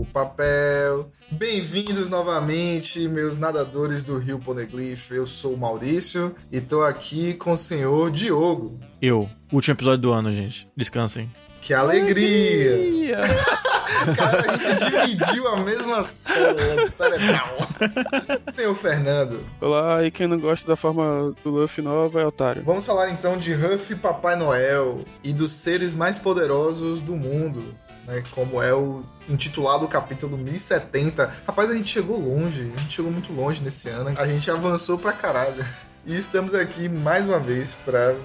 o papel. Bem-vindos novamente, meus nadadores do Rio Poneglyph. Eu sou o Maurício e tô aqui com o senhor Diogo. Eu. Último episódio do ano, gente. Descansem. Que alegria! Cara, a gente dividiu a mesma célula cerebral. Senhor Fernando. Olá, e quem não gosta da forma do Luffy nova é otário. Vamos falar então de Ruffy Papai Noel e dos seres mais poderosos do mundo. Né, como é o intitulado capítulo 1070. Rapaz, a gente chegou longe, a gente chegou muito longe nesse ano. A gente avançou pra caralho. E estamos aqui mais uma vez para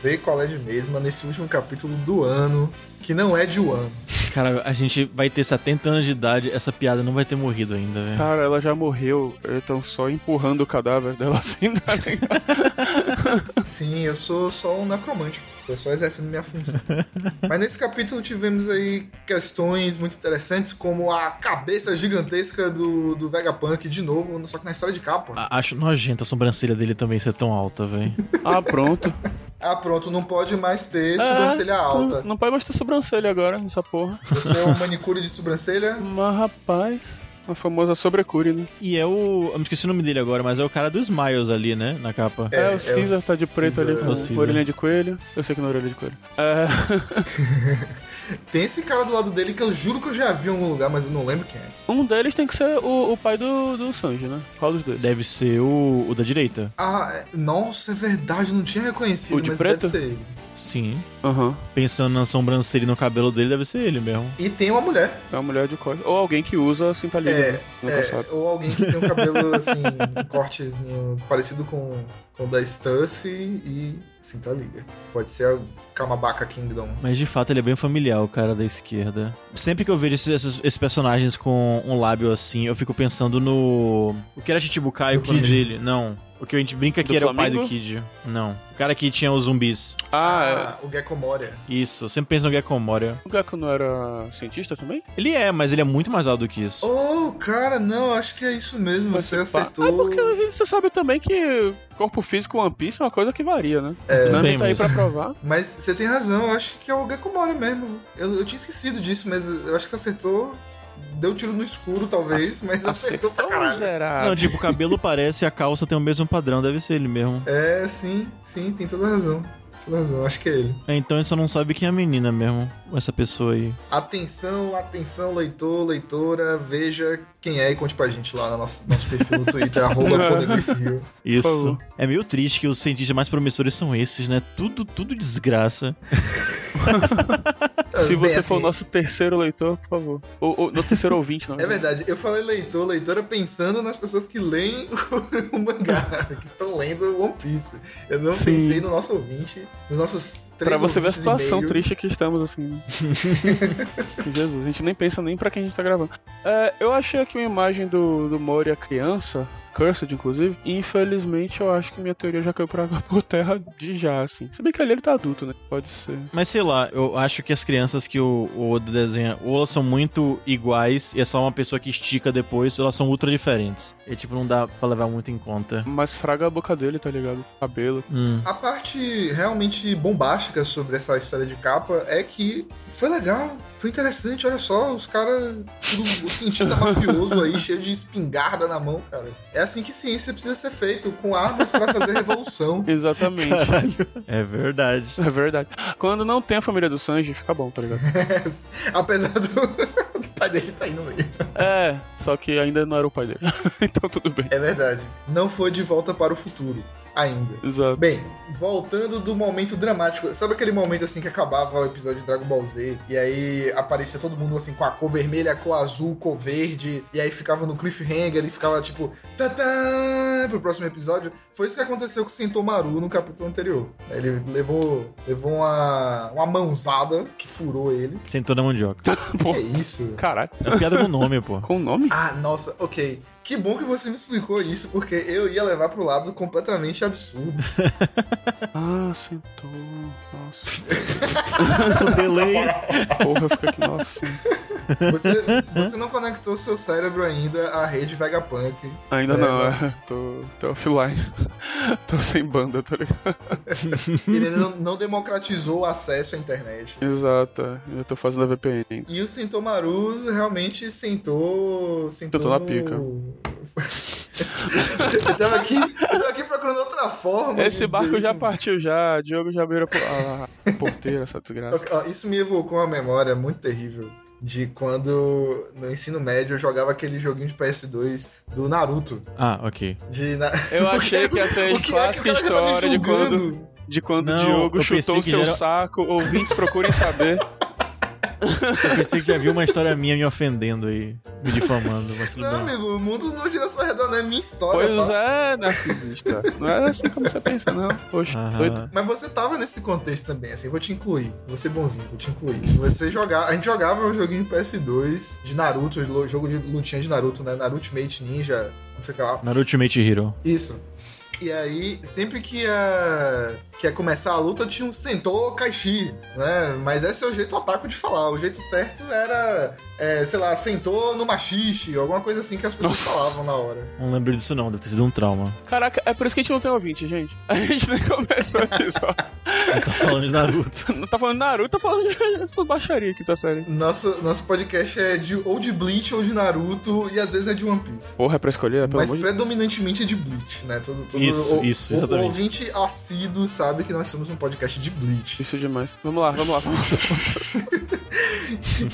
ver qual é de mesma nesse último capítulo do ano, que não é de ano. Cara, a gente vai ter 70 anos de idade, essa piada não vai ter morrido ainda, velho. Cara, ela já morreu, eles estão só empurrando o cadáver dela assim, tá? Sim, eu sou só um necromante. Tô só exercendo minha função. Mas nesse capítulo tivemos aí questões muito interessantes, como a cabeça gigantesca do, do Vegapunk de novo, só que na história de capa. Acho nojento a sobrancelha dele também ser tão alta, velho. ah, pronto. Ah, pronto, não pode mais ter É, sobrancelha alta. Não, não pode mais ter sobrancelha agora nessa porra. Você é um manicure de sobrancelha? Mas rapaz, a famosa sobrecure, né? E é o. Eu me esqueci o nome dele agora, mas é o cara do Smiles ali, né? Na capa. É, É, o Caesar é o tá de preto ali Caesar. com É o Caesar. orelhinha de coelho. Eu sei que não é orelha de coelho. É. Tem esse cara do lado dele que eu juro que eu já vi em algum lugar, mas eu não lembro quem é. um deles tem que ser o, o pai do, do Sanji, né? Qual dos dois? Deve ser o, o da direita. Ah, é- nossa, é verdade, eu não tinha reconhecido, O de mas preto? deve ser ele. Sim. Aham. Pensando na sobrancelha e no cabelo dele, deve ser ele mesmo. E tem uma mulher. É uma mulher de costa. Ou alguém que usa cinta liga, É, né? É, ou alguém que tem um cabelo assim, cortezinho parecido com, com o da Stussy e cinta liga. Pode ser o Kamabaka Kingdom. Mas de fato ele é bem familiar, o cara da esquerda. Sempre que eu vejo esses, esses, esses personagens com um lábio assim, eu fico pensando no. O que era Chichibukai, O o nome Kid. dele? Não. O que a gente brinca que Do era o pai do Flamengo? Kid. Não. O cara que tinha os zumbis. Ah, o Gecko Moria. Isso, eu sempre penso no Gekko Moria. é. o Gaku não era cientista também? Ele é, mas ele é muito mais alto do que isso. Oh, cara, não, acho que é isso mesmo. Mas Você acertou. Ah, porque a gente, você sabe também que corpo físico One Piece é uma coisa que varia, né? É. o Nami Bem, tá aí pra provar. Mas você tem razão, eu acho que é o Gecko Moria mesmo. Eu, eu tinha esquecido disso, mas eu acho que você acertou. Deu tiro no escuro, talvez, mas acertou pra caralho. miserável. Não, tipo, o cabelo parece e a calça tem o mesmo padrão, deve ser ele mesmo. É, sim, sim, tem toda razão. Toda razão, acho que é ele. É, então ele só não sabe quem é a menina mesmo, essa pessoa aí. Atenção, atenção, leitor, leitora, veja quem é e conte pra gente lá no nosso, nosso perfil no Twitter, arroba. Isso. É meio triste que os cientistas mais promissores são esses, né? Tudo, tudo desgraça. Se Bem, você assim, for o nosso terceiro leitor, por favor. Ou, ou no terceiro ouvinte, não. É verdade, eu falei leitor, leitora pensando nas pessoas que leem o, mangá, que estão lendo One Piece. Eu não Sim. pensei no nosso ouvinte, nos nossos três Pra você ver a situação triste que estamos, assim. né? Jesus, a gente nem pensa nem pra quem a gente tá gravando. É, eu achei aqui uma imagem do, do Moria criança, Cursed, inclusive, e infelizmente eu acho que minha teoria já caiu água por terra de já, assim. Se bem que ali ele tá adulto, né? Pode ser. Mas sei lá, eu acho que as crianças que o, o Oda desenha, ou elas são muito iguais e é só uma pessoa que estica depois, ou elas são ultra diferentes. E tipo, não dá pra levar muito em conta. Mas fraga a boca dele, tá ligado? Cabelo. Hum. A parte realmente bombástica sobre essa história de capa é que foi legal, foi interessante, olha só, os caras, tudo o cientista mafioso aí, cheio de espingarda na mão, cara. É assim que ciência precisa ser feito, com armas pra fazer revolução. Exatamente. É verdade. É verdade. Quando não tem a família do Sanji, fica bom, tá ligado? Apesar do, do pai dele tá aí no meio. É, só que ainda não era o pai dele. então tudo bem. É verdade. Não foi de volta para o futuro. Ainda. Exato. Bem, voltando do momento dramático. Sabe aquele momento assim que acabava o episódio de Dragon Ball Z? E aí aparecia todo mundo assim com a cor vermelha, a cor azul, cor verde. E aí ficava no cliffhanger e ficava tipo. Tatã! Pro próximo episódio. Foi isso que aconteceu com o Sentomaru no capítulo anterior. Ele levou, levou uma, uma mãozada que furou ele. Sentou na mandioca. Que é isso? Caralho. É piada com nome, pô. Com o nome? Ah, nossa, ok. Que bom que você me explicou isso, porque eu ia levar pro lado completamente absurdo. Ah, sentou. Nossa. delay. Porra, eu fico aqui, nossa. Você, você não conectou seu cérebro ainda à rede Vegapunk. Ainda É, não, não. é. Tô, tô offline. tô sem banda, tá ligado? Ele ainda não, não democratizou o acesso à internet. Exato, é. eu tô fazendo a VPN. E o Sentomaru realmente sentou. sentou Sentou na no- pica. Eu, tava aqui, eu tava aqui procurando outra forma. Esse barco já isso. partiu já, Diogo já abriu a a porteira, essa desgraça. Isso me evocou uma memória muito terrível de quando no ensino médio eu jogava aquele joguinho de PS2 do Naruto. Ah, ok. De na... Eu achei que ia ser a O que é o clássica tá história de quando, de quando Não, o Diogo chutou o seu era- saco, ouvintes procurem saber. Eu pensei que já viu uma história minha me ofendendo aí, me difamando, mas Não, bem. amigo, o mundo não gira essa redonda, é minha história, Pois tá? é, narcisista. Não era assim como você pensa, não. Poxa, doido. Mas você tava nesse contexto também, assim, vou te incluir. Vou ser bonzinho, vou te incluir. Você jogar. A gente jogava um joguinho de PS2 de Naruto, jogo de lutinha de Naruto, né? Naruto Ultimate Ninja, não sei o que lá. Naruto Ultimate Hero. Isso. E aí, sempre que ia, que ia começar a luta, tinha um Sentou Kaishi, né? Mas esse é o jeito otaku de falar. O jeito certo era, é, sei lá, Sentou no machixe, alguma coisa assim que as pessoas falavam na hora. Não lembro disso não, deve ter sido um trauma. Caraca, é por isso que a gente não tem ouvinte, gente. A gente nem começou o episódio. Tá falando de Naruto. Não tá falando de Naruto, tá falando de baixaria aqui, tá sério. Nosso, nosso podcast é de, ou de Bleach ou de Naruto, e às vezes é de One Piece. Porra, é pra escolher, pelo Mas amor de predominantemente é de Bleach, né? Todo, todo Isso, o, isso, o- exatamente. O ouvinte assíduo sabe que nós somos um podcast de Bleach. Isso demais. Vamos lá, vamos lá.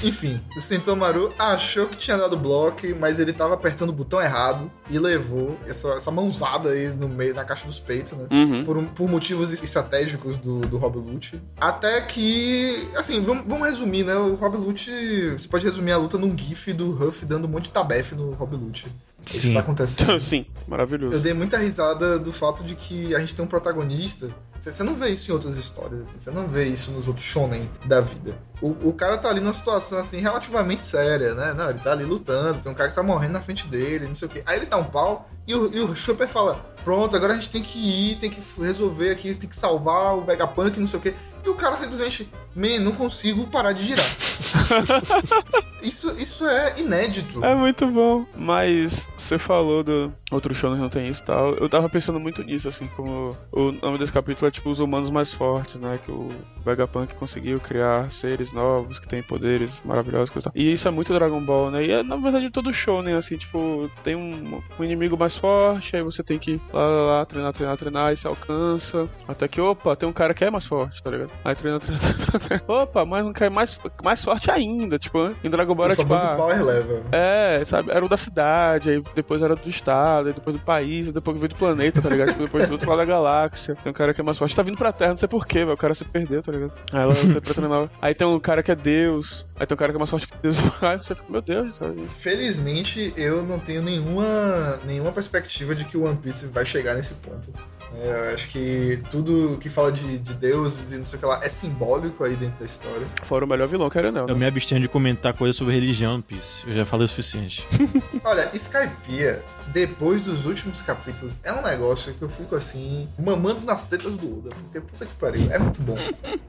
Enfim, o Sentomaru achou que tinha dado bloco, mas ele tava apertando o botão errado e levou essa, essa mãozada aí no meio, na caixa dos peitos, né? Uhum. Por, um- por motivos estratégicos do, do Rob Lute. Até que, assim, vamos, vamos resumir, né? O Rob Lute, você pode resumir a luta num gif do Huff dando um monte de tabef no Rob Lute. Isso Sim. tá acontecendo. Sim, maravilhoso. Eu dei muita risada do fato de que a gente tem um protagonista. Você não vê isso em outras histórias, assim, você não vê isso nos outros shonen da vida. O, o cara tá ali numa situação, assim, relativamente séria, né? Não, ele tá ali lutando, tem um cara que tá morrendo na frente dele, não sei o quê. Aí ele dá um pau e o, e o Chopper fala: Pronto, agora a gente tem que ir, tem que resolver aqui, tem que salvar o Vegapunk, não sei o quê. E o cara simplesmente, man, não consigo parar de girar. isso, isso é inédito. É muito bom. Mas você falou do outro show que não tem isso e tal. Eu tava pensando muito nisso, assim, como o nome desse capítulo é tipo os humanos mais fortes, né? Que o Vegapunk conseguiu criar seres novos que têm poderes maravilhosos coisa e. E isso é muito Dragon Ball, né? E é, na verdade todo show, né? Assim, tipo, tem um, um inimigo mais forte, aí você tem que lá, lá, lá, treinar, treinar, treinar, e se alcança. Até que, opa, tem um cara que é mais forte, tá ligado? Aí treina, treina, treina, treina. Opa, mas um cara mais, mais forte ainda, tipo, em Dragon Ball era tipo. ah, Power Level. é, sabe? Era o da cidade, aí depois era do estado, aí depois do país, aí depois veio do planeta, tá ligado? Tipo, depois do outro lado da galáxia. Tem um cara que é mais forte, tá vindo pra Terra, não sei porquê, velho. O cara se perdeu, tá ligado? Aí ela você pra. Aí tem um cara que é Deus, aí tem um cara que é mais forte que Deus. Aí você fica, meu Deus, sabe? Felizmente, eu não tenho nenhuma, nenhuma perspectiva de que o One Piece vai chegar nesse ponto. É, Eu acho que tudo que fala de, de deuses e não sei o que lá é simbólico aí dentro da história. Fora o melhor vilão, que era Enel. Eu Né? me abstenho de comentar coisas sobre religião, Piece. Eu já falei o suficiente. Olha, Skypiea, depois dos últimos capítulos, é um negócio que eu fico assim, mamando nas tetas do Oda. Porque puta que pariu, é muito bom.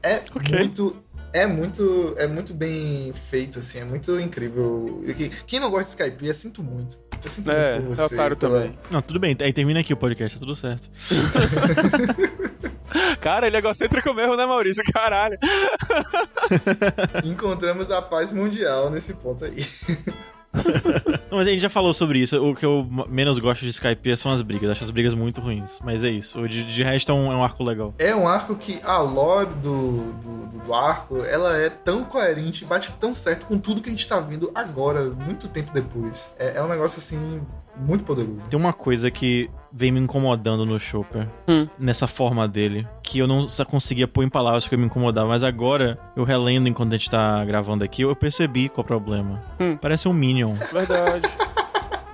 É Ok. muito. É muito, é muito bem feito, assim, é muito incrível. Que- Quem não gosta de Skypiea, sinto muito. Eu sinto É, muito por é você. otário pela- também. Não, tudo bem, aí termina aqui o podcast, tá tudo certo. Cara, ele é egocêntrico mesmo, né, Maurício? Caralho. Encontramos a paz mundial nesse ponto aí. Não, mas a gente já falou sobre isso. O que eu menos gosto de Skype são as brigas. Acho as brigas muito ruins. Mas é isso. O de, de resto é um, é um arco legal. É um arco que a lore do, do, do- do arco, ela é tão coerente, bate tão certo com tudo que a gente tá vendo agora, muito tempo depois. É, é um negócio, assim, muito poderoso. Tem uma coisa que vem me incomodando no Chopper, Hum. nessa forma dele, que eu não sa- conseguia pôr em palavras que eu me incomodava, mas agora, eu relendo enquanto a gente tá gravando aqui, eu percebi qual é o problema. Hum. Parece um Minion. Verdade,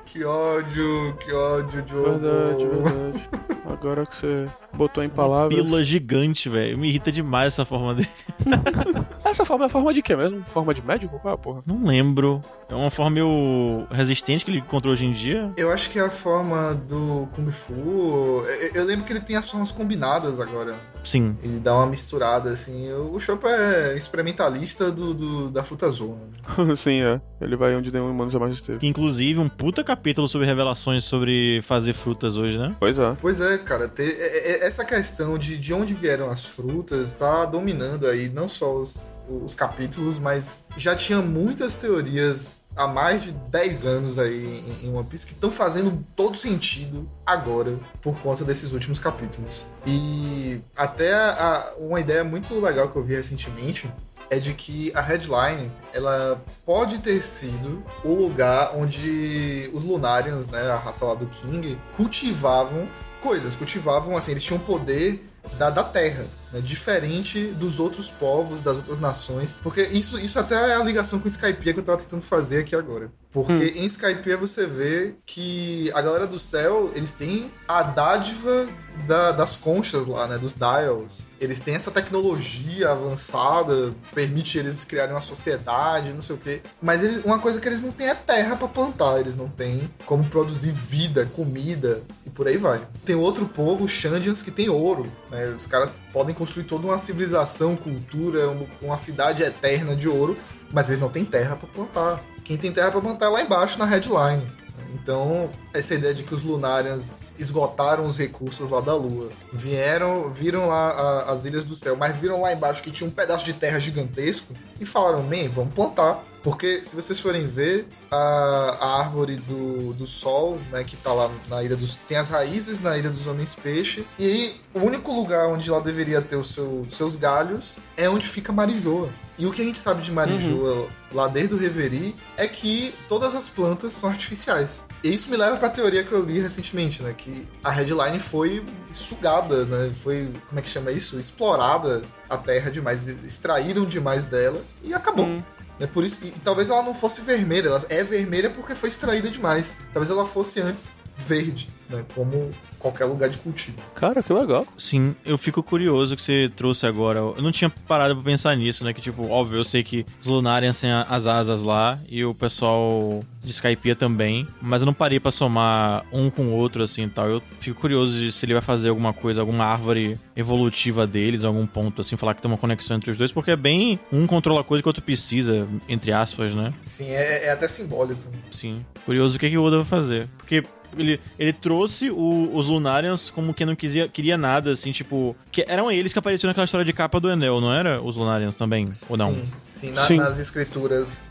Que ódio, que ódio, Diogo. verdade, verdade. Agora que você botou em palavras. Pila gigante, velho. Me irrita demais essa forma dele. Essa forma é forma de quê mesmo? Forma de médico? Qual é a porra? Não lembro. É uma forma meio resistente que ele encontrou hoje em dia. Eu acho que é a forma do Kung Fu. Eu, eu lembro que ele tem as formas combinadas agora. Sim. Ele dá uma misturada, assim. O Chopper é experimentalista do, do da fruta zona. Sim, é. Ele vai onde nenhum humano jamais esteve. Que, inclusive, um puta capítulo sobre revelações sobre fazer frutas hoje, né? Pois é. Pois é, cara. Ter, é, é, essa questão de, de onde vieram as frutas tá dominando aí não só os, os capítulos, mas já tinha muitas teorias há mais de 10 anos aí em One Piece que estão fazendo todo sentido agora por conta desses últimos capítulos. E até a, uma ideia muito legal que eu vi recentemente é de que a headline ela pode ter sido o lugar onde os Lunarians, né, a raça lá do King, cultivavam coisas, cultivavam assim, eles tinham poder da, da terra, né? diferente dos outros povos, das outras nações, porque isso, isso até é a ligação com Skypiea que eu tava tentando fazer aqui agora. Porque hum. em Skypiea você vê que a galera do céu, eles têm a dádiva da, das conchas lá, né, dos dials. Eles têm essa tecnologia avançada, permite eles criarem uma sociedade, não sei o quê. Mas eles, uma coisa que eles não têm é terra para plantar, eles não têm como produzir vida, comida e por aí vai. Tem outro povo, os Shandians, que tem ouro. Né? Os caras podem construir toda uma civilização, cultura, uma cidade eterna de ouro, mas eles não têm terra para plantar. Quem tem terra para plantar é lá embaixo na headline. Então, essa ideia de que os Lunarians esgotaram os recursos lá da Lua, vieram, viram lá a, as Ilhas do Céu, mas viram lá embaixo que tinha um pedaço de terra gigantesco e falaram: man, vamos plantar. Porque se vocês forem ver, a, a árvore do, do sol, né, que tá lá na ilha dos. tem as raízes na ilha dos homens peixe, e o único lugar onde ela deveria ter os seu, seus galhos é onde fica Marijoa. E o que a gente sabe de Marijoa uhum. lá desde o Reverie é que todas as plantas são artificiais. E isso me leva para a teoria que eu li recentemente, né, que a headline foi sugada, né, foi, como é que chama isso? Explorada a terra demais, extraíram demais dela e acabou. Hum. É por isso, e, talvez ela não fosse vermelha, ela é vermelha porque foi extraída demais. Talvez ela fosse antes verde, né? Como qualquer lugar de cultivo. Cara, que legal. Sim, eu fico curioso que você trouxe agora. Eu não tinha parado pra pensar nisso, né? Que, tipo, óbvio, eu sei que os Lunarians têm as asas lá e o pessoal de Skypiea também, mas eu não parei para somar um com o outro, assim, tal. Eu fico curioso de se ele vai fazer alguma coisa, alguma árvore evolutiva deles, algum ponto, assim, falar que tem uma conexão entre os dois, porque é bem um controla a coisa que o outro precisa, entre aspas, né? Sim, é, é até simbólico. Sim. Curioso o que, que o Oda vai fazer. Porque ele, ele trouxe o, os Lunarians como quem não quisia, queria nada, assim, tipo. Que eram eles que apareceram naquela história de capa do Enel, não era? Os Lunarians também? Ou não? Sim, sim, na, sim. nas escrituras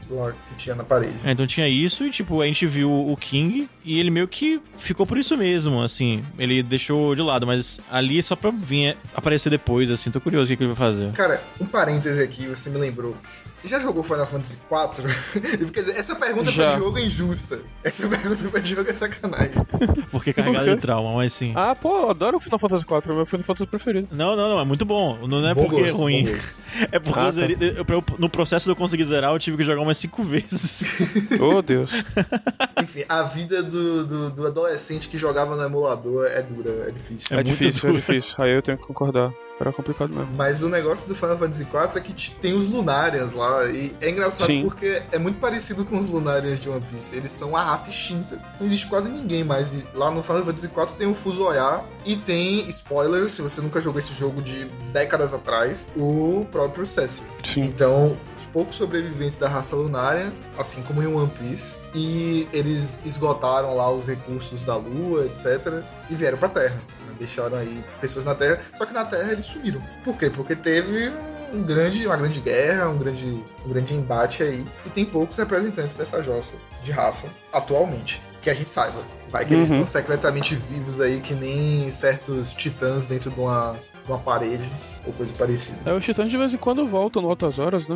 que tinha na parede. É, então tinha isso e, tipo, a gente viu o King e ele meio que ficou por isso mesmo, assim. Ele deixou de lado, mas ali é só pra vir aparecer depois, assim. Tô curioso o que, que ele vai fazer. Cara, um parêntese aqui, você me lembrou. Já jogou Final Fantasy IV? Quer dizer, essa pergunta Já. pra jogo é injusta. Essa pergunta pra jogo é sacanagem. Porque carregado de trauma, mas sim. Ah, pô, eu adoro o Final Fantasy IV, é meu Final Fantasy preferido. Não, não, não, é muito bom. Não é bom porque gosto, é ruim. É porque ah, tá. zerei, eu, no processo de eu conseguir zerar, eu tive que jogar umas cinco vezes. oh, Deus. Enfim, a vida do, do, do, adolescente que jogava no emulador é dura, é difícil. É, é difícil, é difícil. Aí eu tenho que concordar. Era complicado mesmo. Mas o negócio do Final Fantasy IV é que tem os Lunarians lá. E é engraçado Sim. porque é muito parecido com os Lunarians de One Piece. Eles são a raça extinta. Não existe quase ninguém mais. E lá no Final Fantasy IV tem o Fusoya e tem, spoilers, se você nunca jogou esse jogo de décadas atrás, o próprio Cécio. Sim. Então, poucos sobreviventes da raça lunária, assim como em One Piece, e eles esgotaram lá os recursos da Lua, etc, e vieram pra Terra deixaram aí pessoas na Terra, só que na Terra eles sumiram. Por quê? Porque teve um grande, uma grande guerra, um grande, um grande embate aí, e tem poucos representantes dessa jossa de raça atualmente, que a gente saiba. Vai que uhum. eles estão secretamente vivos aí, que nem certos titãs dentro de uma, de uma parede ou coisa parecida. É, os titãs de vez em quando voltam no altas horas, né?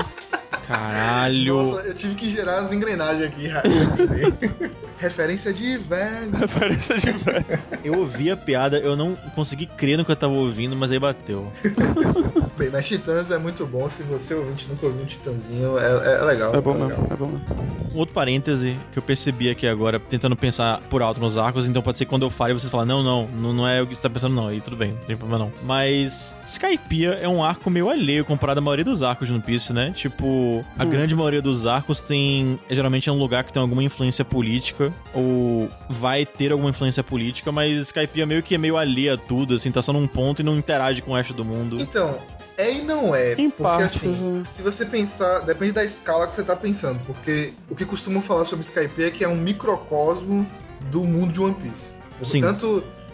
Caralho! Nossa, eu tive que gerar as engrenagens aqui. Referência de velho. Referência de velho. eu ouvi a piada, eu não consegui crer no que eu tava ouvindo, mas aí bateu. bem, mas Titãs é muito bom. Se você ouvinte nunca ouviu um Titãzinho, é, é legal. É bom legal. mesmo, é bom mesmo. Um outro parêntese que eu percebi aqui agora, tentando pensar por alto nos arcos, então pode ser que quando eu fale você fala, não, não, não, não é o que você tá pensando, não. Aí tudo bem, não tem problema não. Mas Skypiea é um arco meio alheio comparado à maioria dos arcos de One Piece, né? Tipo, a Hum. grande maioria dos arcos tem. é, Geralmente é um lugar que tem alguma influência política, ou vai ter alguma influência política, mas Skypiea meio que é meio alheio a tudo, assim, tá só num ponto e não interage com o resto do mundo. Então, é e não é. Em porque partes, assim, né? se você pensar, depende da escala que você tá pensando. Porque o que costumam falar sobre Skype é que é um microcosmo do mundo de One Piece. Sim.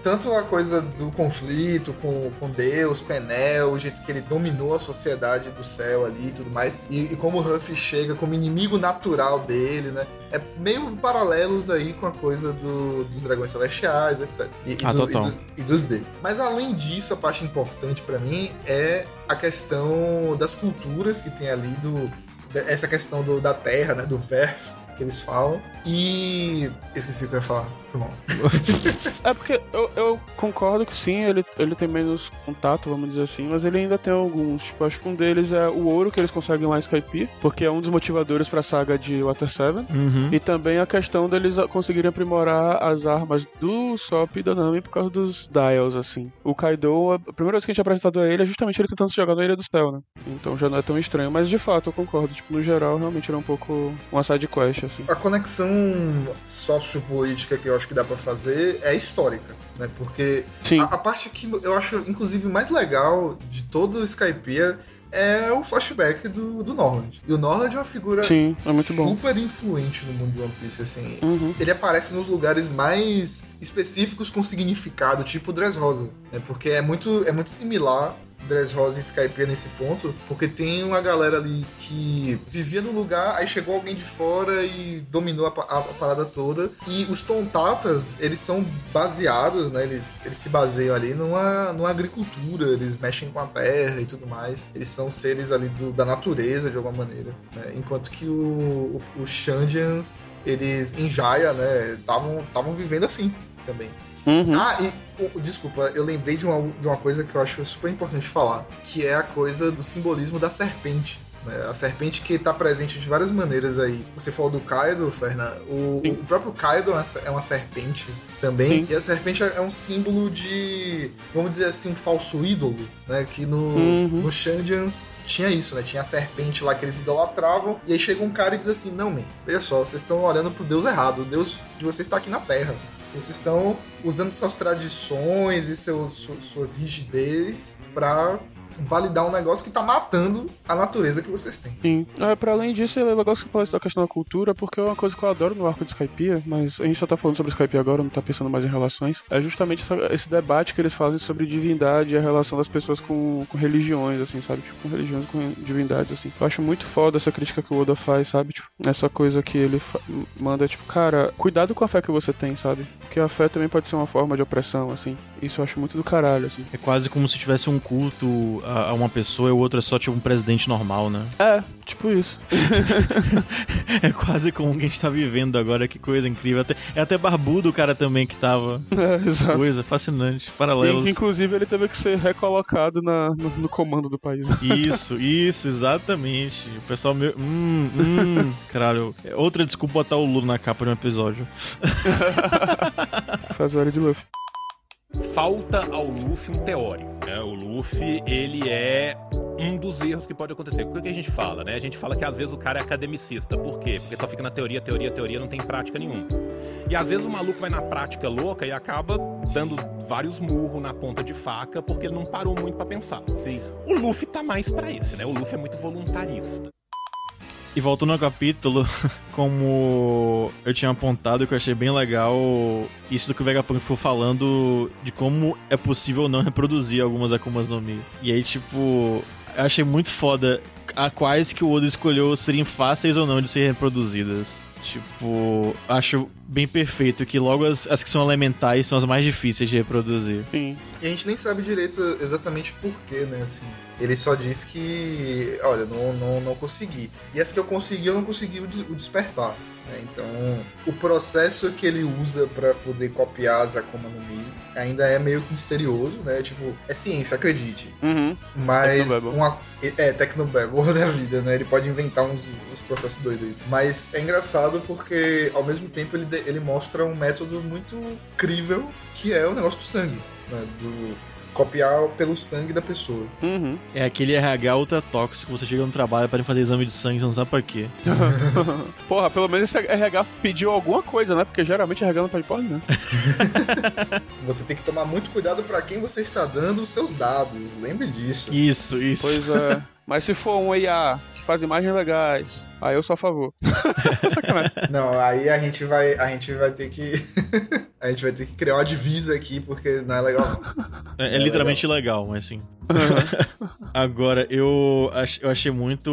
Tanto, a coisa do conflito com, com Deus, com Enel, o jeito que ele dominou a sociedade do céu ali e tudo mais. E, e como o Ruffy chega como inimigo natural dele, né? É meio paralelos aí com a coisa do- dos dragões celestiais, etc. E, e Ah, do- e do- e dos D. Mas além disso, a parte importante pra mim é a questão das culturas que tem ali do essa questão do- da terra, né, do verf que eles falam. E eu esqueci o que eu ia falar. Foi mal. É porque eu, eu concordo que sim, ele, ele tem menos contato, vamos dizer assim, mas ele ainda tem alguns. Tipo, acho que um deles é o ouro que eles conseguem lá em Skype, porque é um dos motivadores pra saga de Water 7. Uhum. E também a questão deles conseguirem aprimorar as armas do Sop e da Nami por causa dos Dials, assim. O Kaido, a primeira vez que a gente é apresentado a ele é justamente ele tentando se jogar na Ilha do Céu, né? Então já não é tão estranho. Mas de fato, eu concordo. Tipo, no geral, realmente ele é um pouco uma side quest, assim. A conexão sociopolítica que eu acho que dá pra fazer é histórica, né? Porque a, a parte que eu acho, inclusive, mais legal de todo o Skypiea é o flashback do, do Norland. E o Norland é uma figura Sim, é muito bom. super influente no mundo de One Piece, assim. Uhum. Ele aparece nos lugares mais específicos com significado, tipo Dressrosa, né? Porque é muito, é muito similar Dressrosa e Skypiea nesse ponto, porque tem uma galera ali que vivia no lugar, aí chegou alguém de fora e dominou a, a- a parada toda. E os Tontatas, eles são baseados, né? Eles, eles se baseiam ali numa, numa agricultura, eles mexem com a terra e tudo mais. Eles são seres ali do- da natureza, de alguma maneira. né? Enquanto que o, o, os Shandians, eles em Jaya, né? Estavam vivendo assim também. Uhum. Ah, e desculpa, eu lembrei de uma, de uma coisa que eu acho super importante falar, que é a coisa do simbolismo da serpente. né? A serpente que tá presente de várias maneiras aí. Você falou do Kaido, Fernan. O, o próprio Kaido é é uma serpente também. Sim. E a serpente é um símbolo de, vamos dizer assim, um falso ídolo, né? Que no, Uhum. no Shandians tinha isso, né? Tinha a serpente lá que eles idolatravam. E aí chega um cara e diz assim: Não, man, veja só, vocês estão olhando pro Deus errado. O Deus de vocês está aqui na Terra. Vocês estão usando suas tradições e seus, su- suas rigidez pra validar um negócio que tá matando a natureza que vocês têm. Sim. É, pra além disso, é legal que você fala isso da questão da cultura, porque é uma coisa que eu adoro no arco de Skypiea, mas a gente só tá falando sobre Skypiea agora, não tá pensando mais em relações. É justamente essa- esse debate que eles fazem sobre divindade e a relação das pessoas com, com religiões, assim, sabe? Tipo, com religiões, com divindades, assim. Eu acho muito foda essa crítica que o Oda faz, sabe? Tipo, essa coisa que ele manda, tipo, cara, cuidado com a fé que você tem, sabe? Porque a fé também pode ser uma forma de opressão, assim. Isso eu acho muito do caralho, assim. É quase como se tivesse um culto a, a uma pessoa e o outro é só tipo um presidente normal, né? É, tipo isso. É quase como o que a gente tá vivendo agora, que coisa incrível. Até- é até barbudo o cara também que tava. É, exato. Coisa fascinante, E, paralelos. inclusive ele teve que ser recolocado na, no, no comando do país. Isso, isso, exatamente. O pessoal meio. Hum, hum. Caralho, é outra desculpa botar o Lula na capa de um episódio. Faz hora de Luffy. Falta ao Luffy um teórico. Né? O Luffy, ele é um dos erros que pode acontecer. O que que a gente fala, né? A gente fala que às vezes o cara é academicista. Por quê? Porque só fica na teoria, teoria, teoria, não tem prática nenhuma. E às vezes o maluco vai na prática louca e acaba dando vários murros na ponta de faca porque ele não parou muito pra pensar. Sim. O Luffy tá mais pra esse, né? O Luffy é muito voluntarista. E voltando ao capítulo, como eu tinha apontado, que eu achei bem legal isso do que o Vegapunk foi falando de como é possível não reproduzir algumas Akumas no Mi. E aí, tipo, eu achei muito foda a quais que o Oda escolheu serem fáceis ou não de serem reproduzidas. Tipo, acho bem perfeito, que logo as, as que são elementais são as mais difíceis de reproduzir. Sim. E a gente nem sabe direito exatamente porquê, né? Assim, ele só diz que, olha, não, não, não consegui. E as que eu consegui, eu não consegui o, des- o despertar. Né? Então, o processo que ele usa pra poder copiar as Akuma no Mi ainda é meio que misterioso, né? Tipo, é ciência, acredite. Uhum. Mas uma. É, Tecnobabble da vida, né? Ele pode inventar uns, uns processos doidos aí. Mas é engraçado porque, ao mesmo tempo, ele, de- ele mostra um método muito crível que é o negócio do sangue. Né? Do copiar pelo sangue da pessoa. Uhum. É aquele RH ultra tóxico, você chega no trabalho para fazer exame de sangue, você não sabe pra quê. Porra, pelo menos esse RH pediu alguma coisa, né? Porque geralmente RH não pede porra, né? Você tem que tomar muito cuidado para quem você está dando os seus dados. Lembre disso. Isso, isso. Pois é. Mas se for um IA que faz imagens legais, aí eu sou a favor. Sacanagem. Não, aí a gente vai, a gente vai ter que a gente vai ter que criar uma divisa aqui porque não é legal. não. É, é literalmente legal, mas assim. Agora, eu, ach- eu achei muito.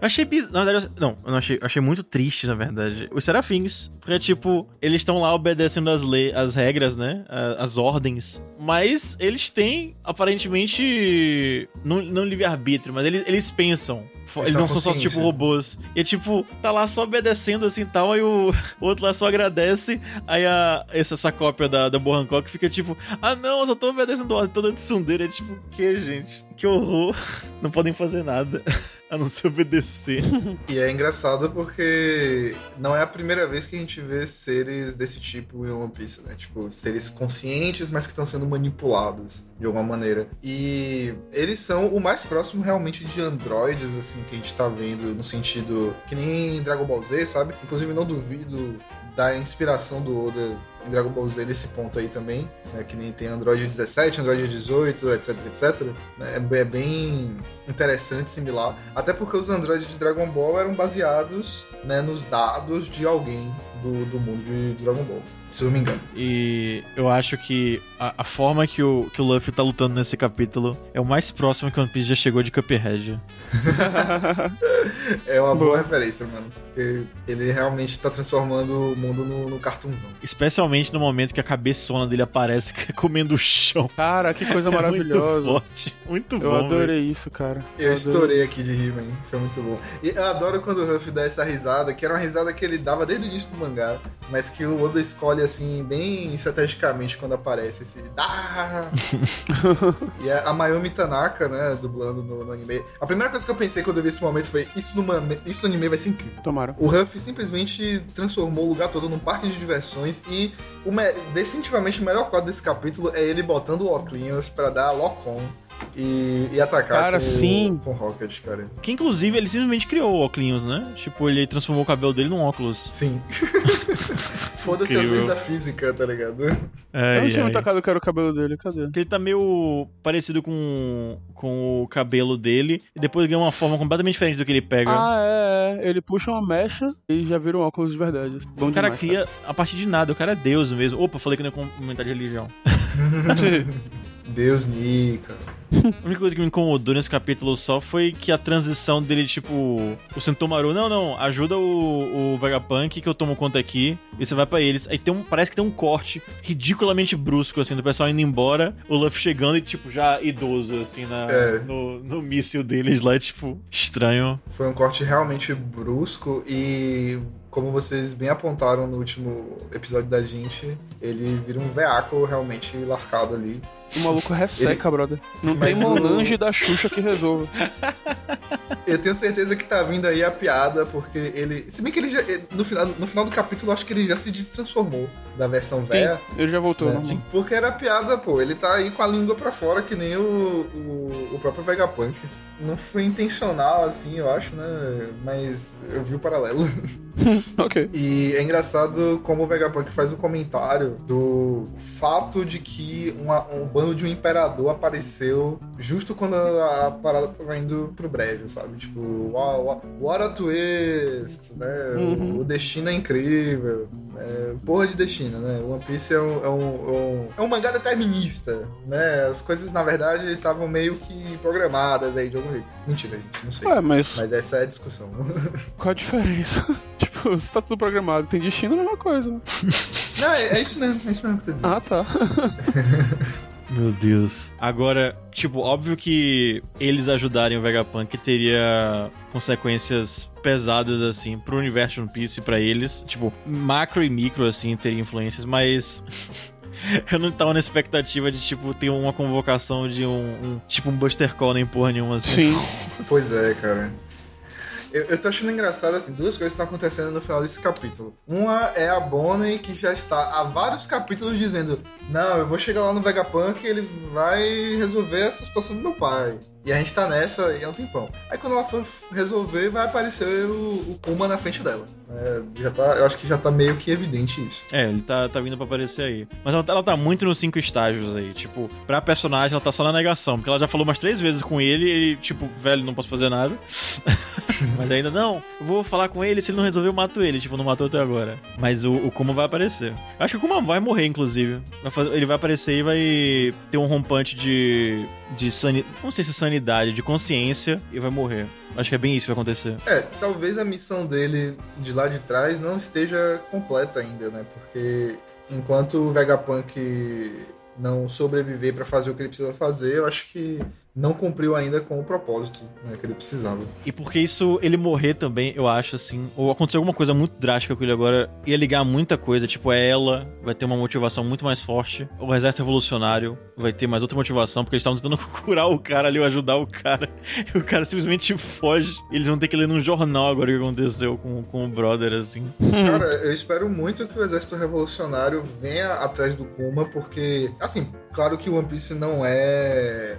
Eu achei biz... Na verdade, eu- não, eu não achei. Eu achei muito triste, na verdade. Os serafins. Porque, tipo, eles estão lá obedecendo as, le... as regras, né? a- As ordens. Mas eles têm, aparentemente. Não, não livre-arbítrio, mas eles, eles pensam. Eles não são só, tipo, robôs. E é tipo, tá lá só obedecendo assim e tal, aí o, o outro lá só agradece. Aí a, essa, essa cópia da, da Bo Hancock fica tipo, ah não, eu só tô obedecendo ordem, tô dando sundeira. É tipo, que, gente? Que horror. Não podem fazer nada. A não ser obedecer. E é engraçado porque não é a primeira vez que a gente vê seres desse tipo em One Piece, né? Tipo, seres conscientes, mas que estão sendo manipulados de alguma maneira. E eles são o mais próximo realmente de androides, assim, que a gente tá vendo no sentido que nem em Dragon Ball Z, sabe? Inclusive, não duvido da inspiração do Oda em Dragon Ball Z nesse ponto aí também, né? Que nem tem Android 17, Android 18, etc, etc. é bem interessante, similar. Até porque os androides de Dragon Ball eram baseados né, nos dados de alguém do, do mundo de Dragon Ball. Se eu não me engano. E eu acho que a, a forma que o, que o Luffy tá lutando nesse capítulo é o mais próximo que o One Piece já chegou de Cuphead. É uma boa, Boa. referência, mano. Porque ele realmente tá transformando o mundo no, no cartunzão. Especialmente no momento que a cabeçona dele aparece comendo o chão. Cara, que coisa É muito maravilhosa. forte. Muito bom. Eu adorei isso, cara. Eu adorei. estourei aqui de rir, man. Foi muito bom. E eu adoro quando o Ruff dá essa risada, que era uma risada que ele dava desde o início do mangá, mas que o Oda escolhe, assim, bem estrategicamente quando aparece esse... Ah! e a a Mayumi Tanaka, né, dublando no, no anime. A primeira coisa que eu pensei quando eu vi esse momento foi, isso no, mame- isso no anime vai ser incrível. Tomaram. O Ruff simplesmente transformou o lugar todo num parque de diversões e o me- definitivamente o melhor quadro desse capítulo é ele botando o óculos pra dar lock-on e, e atacar Cara, com, sim. com o Rocket, cara. Que inclusive ele simplesmente criou o óculos, né? Tipo, ele transformou o cabelo dele num óculos. Sim. Foda-se as leis da física, tá ligado? Eu Ai, não tinha ai. me tocado que era o cabelo dele, cadê? Porque ele tá meio parecido com, com o cabelo dele. E depois ganha uma forma completamente diferente do que ele pega. Ah, é, é. Ele puxa uma mecha e já vira um óculos de verdade. Bom o cara demais, cria a partir de nada, o cara é Deus mesmo. Opa, falei que não ia comentar de religião. cara. Deus Nika. A única coisa que me incomodou nesse capítulo só foi que a transição dele, tipo, o Sentomaru, não, não, ajuda o, o Vegapunk que eu tomo conta aqui, e você vai pra eles. Aí tem um, parece que tem um corte ridiculamente brusco, assim, do pessoal indo embora, o Luffy chegando e, tipo, já idoso, assim, na, É. no, no míssil deles lá, tipo, estranho. Foi um corte realmente brusco e, como vocês bem apontaram no último episódio da gente, ele vira um veaco realmente lascado ali. O maluco resseca, brother. Não Mas tem o- Monange da Xuxa que resolva. Eu tenho certeza que tá vindo aí a piada, porque ele. Se bem que ele já. No final, no final do capítulo, eu acho que ele já se destransformou da versão velha. Ele já voltou, né? normal. Porque era piada, pô. Ele tá aí com a língua pra fora, que nem o, o, o próprio Vegapunk. Não foi intencional, assim, eu acho, né? Mas eu vi o paralelo. Ok. E é engraçado como o Vegapunk faz um comentário do fato de que uma- um bando de um imperador apareceu justo quando a parada tava indo pro brejo, sabe? Tipo, wow, wow, what a twist, né? Uhum. O destino é incrível. né? porra de destino, né? One Piece é um, é um, é um, é um mangá determinista, né? As coisas, na verdade, estavam meio que programadas aí de algum jeito. Mentira, gente, não sei. Ué, mas Mas essa é a discussão. qual a diferença? tipo, se tá tudo programado, tem destino, é a mesma coisa. Né? Não, é, é, isso mesmo, é isso mesmo que eu tô dizendo. Ah, tá. Meu Deus. Agora, tipo, óbvio que eles ajudarem o Vegapunk teria consequências pesadas, assim, pro universo de One Piece e pra eles. Tipo, macro e micro, assim, teria influências, mas. Eu não tava na expectativa de, tipo, ter uma convocação de um. um tipo, um Buster Call nem porra nenhuma assim. Sim. Pois é, cara. Eu, eu tô achando engraçado, assim, duas coisas estão acontecendo no final desse capítulo. Uma é a Bonnie, que já está há vários capítulos dizendo: Não, eu vou chegar lá no Vegapunk e ele vai resolver essa situação do meu pai. E a gente tá nessa e é um tempão. Aí quando ela for resolver, vai aparecer o, o Kuma na frente dela. É, já tá, eu acho que já tá meio que evidente isso. É, ele tá, tá vindo pra aparecer aí. Mas ela, ela tá muito nos cinco estágios aí. Tipo, pra personagem, ela tá só na negação. Porque ela já falou umas três vezes com ele e tipo, velho, não posso fazer nada. Mas ainda, não, eu vou falar com ele, se ele não resolver, eu mato ele. Tipo, não matou até agora. Mas o, o Kuma vai aparecer. Eu acho que o Kuma vai morrer, inclusive. Vai fazer- ele vai aparecer e vai ter um rompante de. De sanidade. Não sei se é sanidade, de consciência e vai morrer. Acho que é bem isso que vai acontecer. É, talvez a missão dele de lá de trás não esteja completa ainda, né? Porque enquanto o Vegapunk não sobreviver pra fazer o que ele precisa fazer, eu acho que não cumpriu ainda com o propósito né, que ele precisava. E porque isso, ele morrer também, eu acho, assim, ou acontecer alguma coisa muito drástica com ele agora, ia ligar muita coisa, tipo, é ela, vai ter uma motivação muito mais forte, o exército revolucionário vai ter mais outra motivação, porque eles estavam tentando curar o cara ali, ou ajudar o cara, e o cara simplesmente foge, e eles vão ter que ler num jornal agora o que aconteceu com, com o brother, assim. Cara, eu espero muito que o exército revolucionário venha atrás do Kuma, porque, assim, claro que o One Piece não é.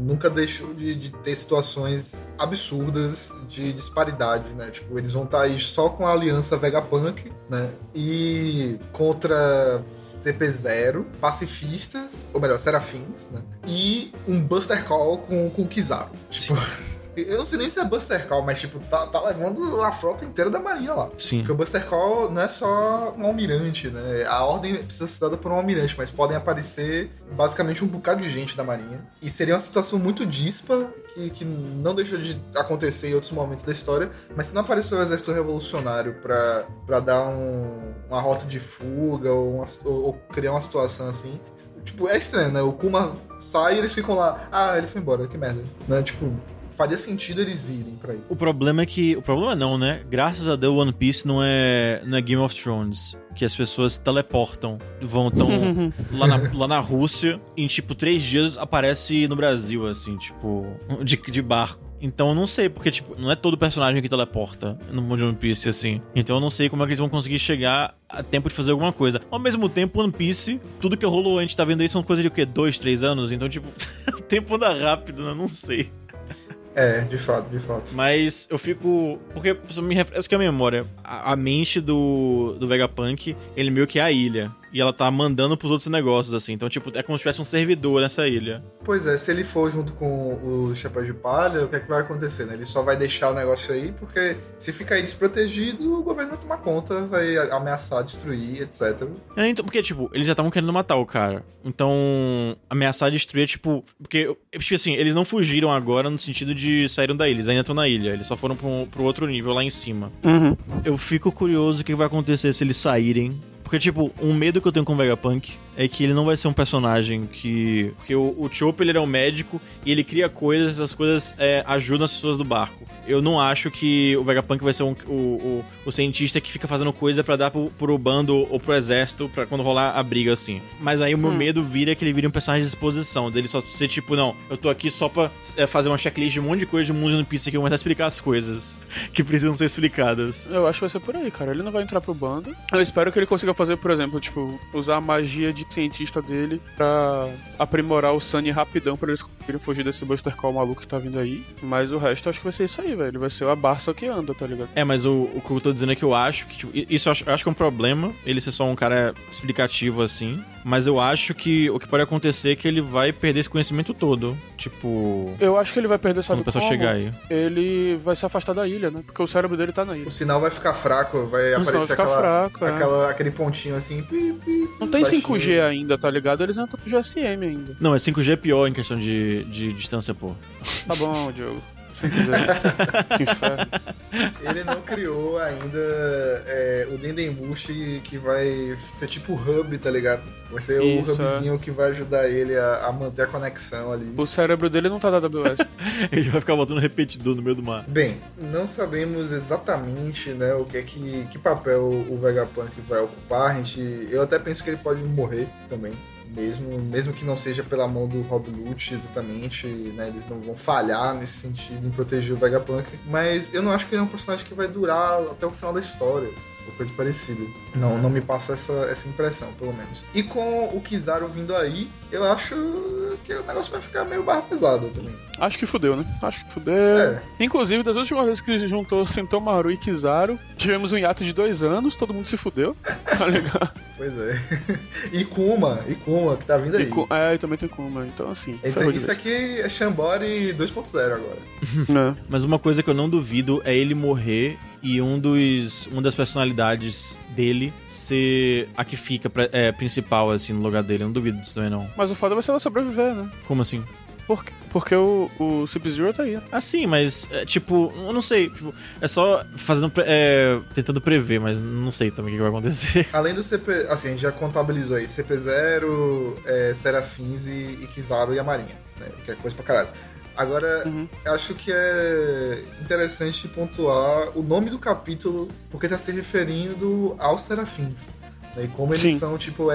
Nunca deixou de, de ter situações absurdas de disparidade, né? Tipo, eles vão estar aí só com a aliança Vegapunk, né? E contra CP0, pacifistas, ou melhor, serafins, né? E um Buster Call com, com Kizaru. Tipo. Eu não sei nem se é Buster Call, mas, tipo, tá, tá levando a frota inteira da marinha lá. Sim. Porque o Buster Call não é só um almirante, né? A ordem precisa ser dada por um almirante, mas podem aparecer basicamente um bocado de gente da marinha. E seria uma situação muito dispa, que, que não deixou de acontecer em outros momentos da história. Mas se não apareceu o exército revolucionário pra, pra dar um- uma rota de fuga ou, uma- ou- ou criar uma situação assim, tipo, é estranho, né? O Kuma sai e eles ficam lá, ah, ele foi embora, que merda. Né? Tipo, faria sentido eles irem pra aí. O problema é que. O problema não, né? Graças a Deus, One Piece não é, não é Game of Thrones. Que as pessoas teleportam, vão tão lá, na, lá na Rússia, em tipo três dias aparece no Brasil, assim, tipo, de, de barco. Então eu não sei, porque, tipo, não é todo personagem que teleporta no mundo de One Piece, assim. Então eu não sei como é que eles vão conseguir chegar a tempo de fazer alguma coisa. Ao mesmo tempo, One Piece, tudo que rolou antes, tá vendo aí, são coisas de o quê? Dois, três anos? Então, tipo, o tempo anda rápido, né? Não sei. É, de fato, de fato. Mas eu fico. Porque me refresca a memória. A, a mente do, do Vegapunk, ele meio que é a ilha. E ela tá mandando pros outros negócios, assim. Então, tipo, é como se tivesse um servidor nessa ilha. Pois é, se ele for junto com o Chapéu de Palha, o que é que vai acontecer, né? Ele só vai deixar o negócio aí, porque se ficar aí desprotegido, o governo vai tomar conta, vai ameaçar, destruir, etc. É, então, porque, tipo, eles já estavam querendo matar o cara. Então, ameaçar destruir, tipo. Porque, tipo assim, eles não fugiram agora no sentido de saíram da ilha, eles ainda estão na ilha. Eles só foram pro, pro outro nível lá em cima. Uhum. Eu fico curioso o que vai acontecer se eles saírem. Porque, tipo, um medo que eu tenho com Vegapunk é que ele não vai ser um personagem que. Porque o, o Chopper, ele é um médico e ele cria coisas, essas coisas é, ajudam as pessoas do barco. Eu não acho que o Vegapunk vai ser um- o, o, o cientista que fica fazendo coisa pra dar pro, pro bando ou pro exército pra quando rolar a briga, assim. Mas aí o meu Hum. medo vira que ele vire um personagem de exposição, dele só ser tipo, não, eu tô aqui só pra é, fazer uma checklist de um monte de coisa de mundo no Piece aqui, eu vou começar a explicar as coisas que precisam ser explicadas. Eu acho que vai ser por aí, cara. Ele não vai entrar pro bando. Eu espero que ele consiga fazer, por exemplo, tipo, usar a magia de cientista dele pra aprimorar o Sunny rapidão pra eles conseguirem fugir desse Buster Call maluco que tá vindo aí. Mas o resto eu acho que vai ser isso aí, velho. Ele vai ser a Barça que anda, tá ligado? É, mas o, o que eu tô dizendo é que eu acho que, tipo, isso eu acho, eu acho que é um problema, ele ser só um cara explicativo assim. Mas eu acho que o que pode acontecer é que ele vai perder esse conhecimento todo. Tipo. Eu acho que ele vai perder, sabe Quando o pessoal como? chegar aí. Ele vai se afastar da ilha, né? Porque o cérebro dele tá na ilha. O sinal vai ficar fraco, vai sinal aparecer aquela, fraco, é. aquela- aquele pontinho assim. pi, pi, Não tem baixinho. 5G ainda, tá ligado? Eles entram pro GSM ainda. Não, é 5G é pior em questão de, de distância, pô. Tá bom, Diogo. que inferno. Ele não criou ainda é, o Dendemushi que vai ser tipo o hub, tá ligado? Vai ser Isso, o hubzinho que vai ajudar ele a, a manter a conexão ali. O cérebro dele não tá da AWS. Ele vai ficar botando repetidor no meio do mar. Bem, não sabemos exatamente, né, o que é que, que papel o Vegapunk vai ocupar. A gente, eu até penso que ele pode morrer também. Mesmo, mesmo que não seja pela mão do Rob Lute exatamente, né? Eles não vão falhar nesse sentido em proteger o Vegapunk. Mas eu não acho que ele é um personagem que vai durar até o final da história ou coisa parecida. Não, não me passa essa, essa impressão, pelo menos. E com o Kizaru vindo aí, eu acho que o negócio vai ficar meio barra pesada também. Acho que fudeu, né? Acho que fudeu. É. Inclusive, das últimas vezes que se juntou Sentomaru e Kizaru, tivemos um hiato de dois anos, todo mundo se fudeu. Tá ligado? Pois é. E Kuma, e Kuma, que tá vindo aí. E Ku- é, e também tem Kuma. Então, assim. Então, isso aqui é Shambori 2.0 agora. Né? Mas uma coisa que eu não duvido é ele morrer e um dos uma das personalidades dele ser a que fica pra- é, principal assim no lugar dele. Eu não duvido disso também não. Mas o foda vai ser ela sobreviver, né? Como assim? Porque, porque o, o Sub-Zero tá aí. Ah, sim, mas é, tipo, eu não sei, tipo, é só fazendo é, tentando prever, mas não sei também o que vai acontecer. Além do CP, assim, a gente já contabilizou aí CP0, é, Serafins e, e Kizaru e a Marinha, né? Que é coisa pra caralho. Agora, Uhum. acho que é interessante pontuar o nome do capítulo, porque tá se referindo aos Serafins. Né? E como eles Sim. são, tipo,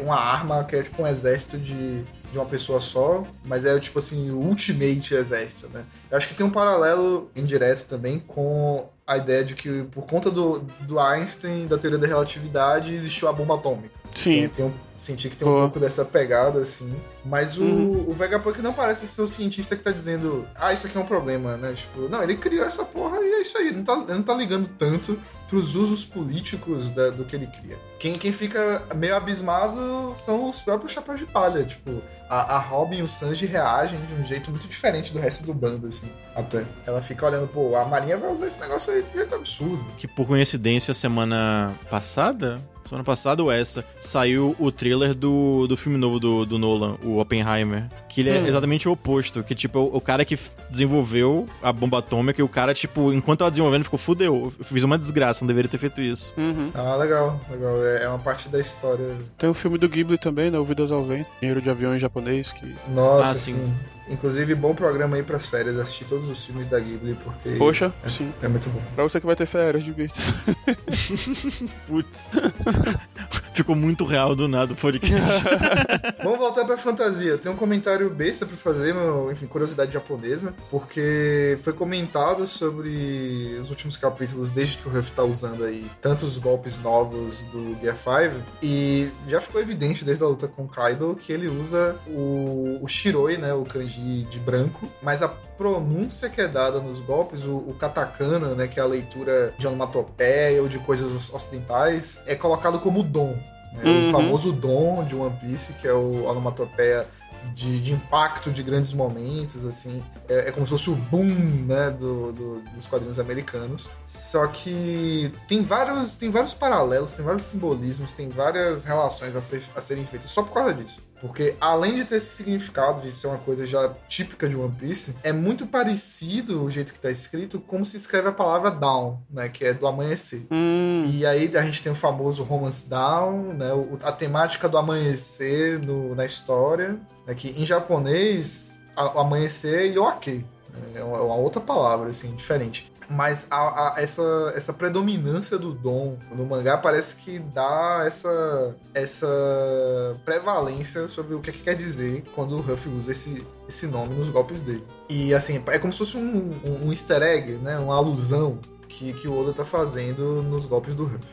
uma arma que é tipo um exército de, de uma pessoa só, mas é, tipo assim, o ultimate exército, né? Eu acho que tem um paralelo indireto também com a ideia de que, por conta do, do Einstein, da teoria da relatividade, existiu a bomba atômica. Sim. tem um, senti que tem um pouco dessa pegada, assim. Mas o, Uhum. o Vegapunk não parece ser o cientista que tá dizendo, ah, isso aqui é um problema, né? Tipo, não, ele criou essa porra e é isso aí. Ele não tá, ele não tá ligando tanto pros usos políticos da- do que ele cria. Quem, quem fica meio abismado são os próprios chapéus de palha. Tipo, a, a Robin e o Sanji reagem de um jeito muito diferente do resto do bando, assim, até. Ela fica olhando, pô, a Marinha vai usar esse negócio aí de um jeito absurdo. Que por coincidência, semana passada, semana passada ou essa, saiu o trailer do, do filme novo do, do Nolan, o Oppenheimer. Que ele é Hum. exatamente o oposto. Que, tipo, o, o cara que desenvolveu a bomba atômica e o cara, tipo, enquanto tava desenvolvendo, ficou fudeu. Eu fiz uma desgraça, não deveria ter feito isso. Uhum. Ah, legal, legal. É, é uma parte da história. Tem o filme do Ghibli também, né? O Vidas ao Vento. Dinheiro de avião em japonês. Que... Nossa, Ah, sim. sim. Inclusive, bom programa aí pras férias. Assistir todos os filmes da Ghibli, porque. Poxa, é, sim. É muito bom. Pra você que vai ter férias, divirta. Putz. Ficou muito real do nada o podcast. Vamos voltar pra fantasia. Eu tenho um comentário besta pra fazer, meu, enfim, curiosidade japonesa, porque foi comentado sobre os últimos capítulos, desde que o Ruff tá usando aí tantos golpes novos do Gear 5, e já ficou evidente desde a luta com o Kaido que ele usa o, o Shiroi, né, o kanji de branco, mas a pronúncia que é dada nos golpes, o, o katakana, né, que é a leitura de onomatopeia ou de coisas ocidentais, é colocado como dom. né, Uhum. O famoso dom de One Piece, que é o onomatopeia de, de impacto de grandes momentos, assim. É, é como se fosse o boom, né, do, do- dos quadrinhos americanos. Só que tem vários, tem vários paralelos, tem vários simbolismos, tem várias relações a, ser- a serem feitas só por causa disso. Porque além de ter esse significado, de ser uma coisa já típica de One Piece, é muito parecido o jeito que tá escrito como se escreve a palavra down, né? Que é do amanhecer. Hum. E aí a gente tem o famoso Romance Down, né? a temática do amanhecer no- na história, né? que em japonês a- o amanhecer é yoake, né, é é uma outra palavra assim diferente. Mas a- a- essa, essa predominância do dom no mangá parece que dá essa, essa prevalência sobre o que, é que quer dizer quando o Ruff usa esse, esse nome nos golpes dele. E assim, é como se fosse um, um, um easter egg, né? Uma alusão que, que o Oda tá fazendo nos golpes do Ruff.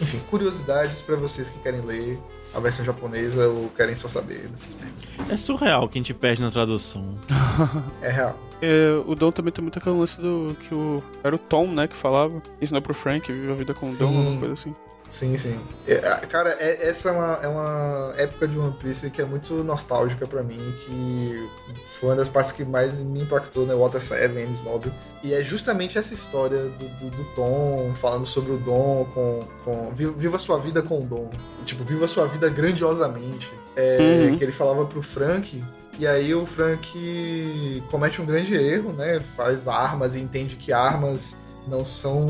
Enfim, curiosidades pra vocês que querem ler a versão japonesa ou querem só saber dessas merdas. é surreal que a gente perde na tradução. É real. É, o Dom também tem muito aquele lance do que o. Era o Tom, né, que falava. Ensinou pro Frank, vive a vida com o Dom, Sim. alguma coisa assim. Sim, sim. É, a- cara, é- essa é uma, é uma época de One Piece que é muito nostálgica pra mim, que foi uma das partes que mais me impactou, né? Water 7, Enies Lobby. E é justamente essa história do, do, do Tom falando sobre o Dom, com, com vi- viva sua vida com o Dom. Tipo, viva sua vida grandiosamente. É, Uhum. Que ele falava pro Frank E aí o Frank comete um grande erro, né? Faz armas e entende que armas não são.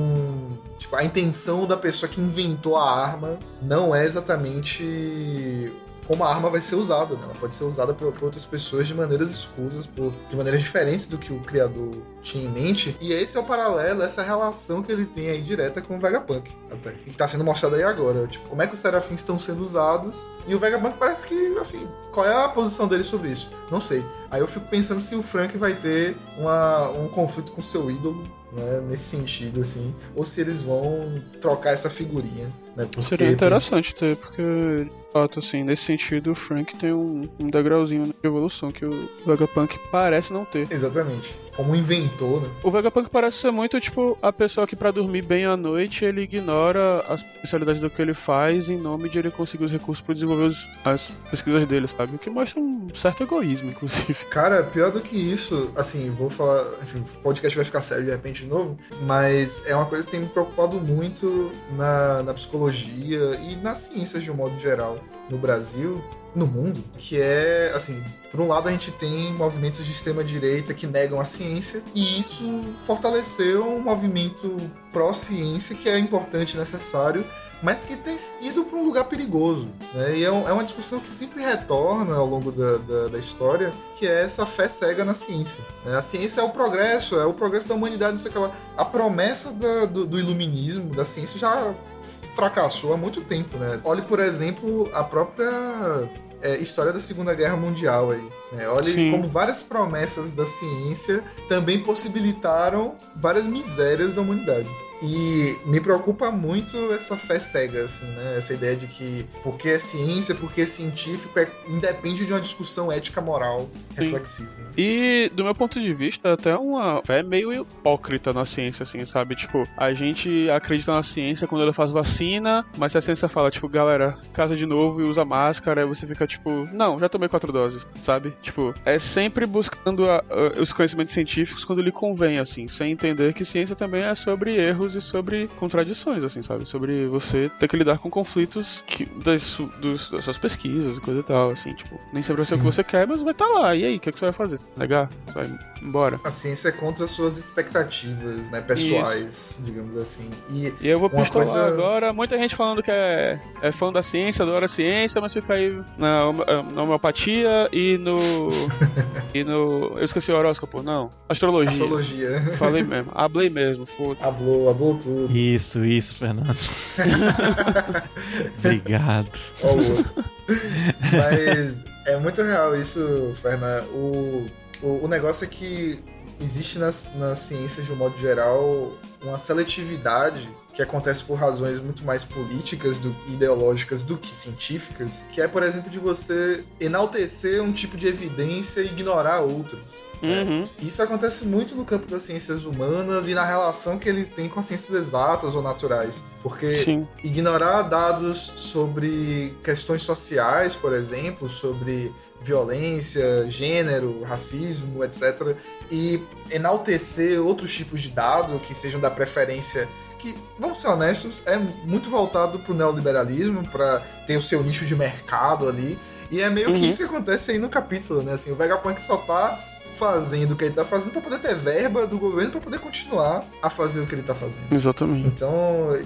Tipo, a intenção da pessoa que inventou a arma não é exatamente como a arma vai ser usada, né? Ela pode ser usada por, por outras pessoas de maneiras escusas, por, de maneiras diferentes do que o criador tinha em mente. E esse é o paralelo, essa relação que ele tem aí direta com o Vegapunk, até. Que tá sendo mostrado aí agora. Tipo, como é que os serafins estão sendo usados. E o Vegapunk parece que, assim, qual é a posição dele sobre isso? Não sei. Aí eu fico pensando se o Frank vai ter uma, um conflito com seu ídolo, né, nesse sentido, assim, ou se eles vão trocar essa figurinha. Né, Seria interessante tem... ter, porque fato, assim, nesse sentido, o Frank tem um, um degrauzinho de evolução que o Vegapunk parece não ter. Exatamente. Como inventor, né? O Vegapunk parece ser muito, tipo, a pessoa que para dormir bem à noite, ele ignora as especialidades do que ele faz em nome de ele conseguir os recursos para desenvolver os, as pesquisas dele, sabe? O que mostra um certo egoísmo, inclusive. Cara, pior do que isso, assim, vou falar, enfim, o podcast vai ficar sério de repente de novo, mas é uma coisa que tem me preocupado muito na, na psicologia e nas ciências de um modo geral no Brasil, no mundo, que é, assim, por um lado a gente tem movimentos de extrema direita que negam a ciência e isso fortaleceu um movimento pró-ciência que é importante e necessário, mas que tem ido para um lugar perigoso. Né? E é, é, uma discussão que sempre retorna ao longo da, da, da história, que é essa fé cega na ciência. Né? A ciência é o progresso, é o progresso da humanidade, não sei o que lá. A promessa da, do, do iluminismo, da ciência, já fracassou há muito tempo, né? Olhe, por exemplo, a própria é, história da Segunda Guerra Mundial aí. Né? Olhe Sim. como várias promessas da ciência também possibilitaram várias misérias da humanidade. E me preocupa muito essa fé cega, assim, né? Essa ideia de que porque é ciência, porque é científico, é, independe de uma discussão ética moral Sim. reflexiva. E, do meu ponto de vista, até uma fé meio hipócrita na ciência, assim, sabe? Tipo, a gente acredita na ciência quando ela faz vacina, mas se a ciência fala, tipo, galera, casa de novo e usa máscara, aí você fica, tipo, não, já tomei quatro doses, sabe? Tipo, é sempre buscando a, a, os conhecimentos científicos quando lhe convém, assim, sem entender que ciência também é sobre erros e sobre contradições, assim, sabe? Sobre você ter que lidar com conflitos que, das, dos, das suas pesquisas e coisa e tal, assim, tipo, nem sempre vai ser o que você quer, mas vai estar tá lá. E aí, o que, é que você vai fazer? Negar? Você vai embora? A ciência é contra as suas expectativas, né, pessoais, Isso. digamos assim. E, e eu vou pistolar coisa... agora, muita gente falando que é, é fã da ciência, adora a ciência, mas fica aí na, na homeopatia e no. e no. Eu esqueci o horóscopo, não. Astrologia. Astrologia. Falei mesmo. Hablei mesmo, foda Hablou, hablou tudo. Isso, isso, Fernando. Obrigado. Ó o outro. Mas é muito real isso, Fernando. O, o, o negócio é que existe nas, nas ciências, de um modo geral, uma seletividade que acontece por razões muito mais políticas do, ideológicas do que científicas, que é, por exemplo, de você enaltecer um tipo de evidência e ignorar outros. Né? Uhum. Isso acontece muito no campo das ciências humanas e na relação que eles têm com as ciências exatas ou naturais. Porque Sim. ignorar dados sobre questões sociais, por exemplo, sobre violência, gênero, racismo, etc., e enaltecer outros tipos de dado que sejam da preferência que, vamos ser honestos, é muito voltado pro neoliberalismo, para ter o seu nicho de mercado ali. E é meio uhum. que isso que acontece aí no capítulo, né? Assim, o Vegapunk só tá fazendo o que ele tá fazendo para poder ter verba do governo para poder continuar a fazer o que ele tá fazendo. Exatamente. Então,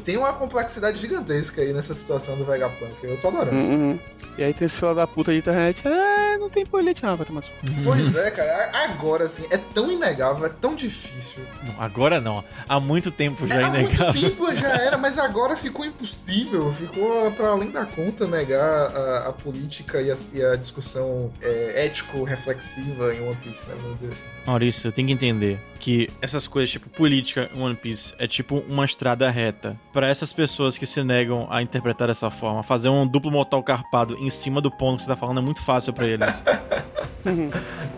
tem uma complexidade gigantesca aí nessa situação do Vegapunk. Eu tô adorando. Uhum. E aí tem esse filho da puta de internet, ah, não tem política, não, vai tomar uhum. Pois é, cara. Agora, assim, é tão inegável, é tão difícil. Não, agora não. Há muito tempo já é, é inegável. Há muito tempo já era, mas agora ficou impossível. Ficou para além da conta negar a, a política e a, e a discussão é, ético-reflexiva em One Piece, né? Vamos dizer assim. Maurício, eu tenho que entender que essas coisas, tipo política em One Piece, é tipo uma estrada reta. para essas pessoas que se negam a interpretar dessa forma, fazer um duplo mortal carpado em cima do ponto que você tá falando é muito fácil para eles.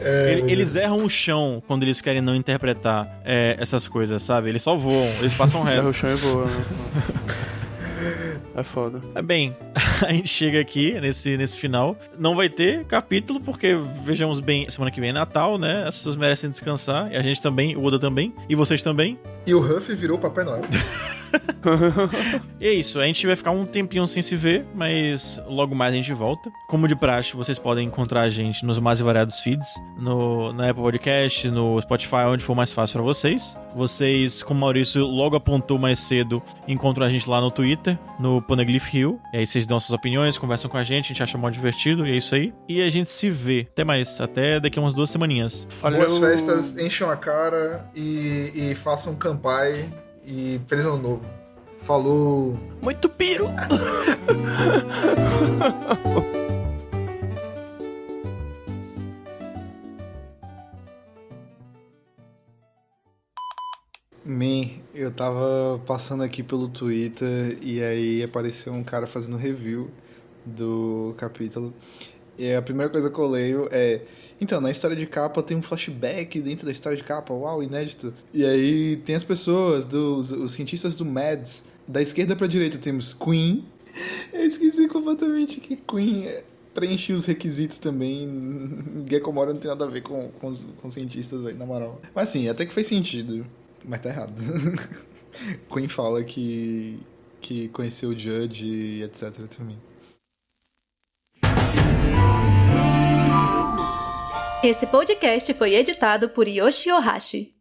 É, eles erram o chão quando eles querem não interpretar é, essas coisas, sabe? Eles só voam, eles passam reto. Erra o chão e voam. É foda. É bem, a gente chega aqui nesse, nesse final. Não vai ter capítulo, porque vejamos bem, semana que vem é Natal, né? As pessoas merecem descansar. E a gente também, o Oda também. E vocês também. E o Huff virou o Papai Noel. e é isso, a gente vai ficar um tempinho sem se ver, mas logo mais a gente volta. Como de praxe, vocês podem encontrar a gente nos mais variados feeds, no, na Apple Podcast, no Spotify, onde for mais fácil para vocês. Vocês, como o Maurício logo apontou mais cedo, encontram a gente lá no Twitter, no Poneglyph Hill. E aí vocês dão suas opiniões, conversam com a gente, a gente acha muito divertido, e é isso aí. E a gente se vê. Até mais, até daqui a umas duas semaninhas. Valeu. Boas festas, encham a cara e, e façam um campai e feliz ano novo. Falou! Muito piro! Man, eu tava passando aqui pelo Twitter e aí apareceu um cara fazendo review do capítulo. E a primeira coisa que eu leio é. Então, na história de capa tem um flashback dentro da história de capa, uau, inédito. E aí tem as pessoas, dos, os cientistas do MADS. Da esquerda pra direita temos Queen. Eu esqueci completamente que Queen preenchia os requisitos também. Gekomora não tem nada a ver com, com, com cientistas, véio, na moral. Mas assim, até que fez sentido. Mas tá errado. Queen fala que, que conheceu o Judge etc também. Esse podcast foi editado por Yoshi Ohashi.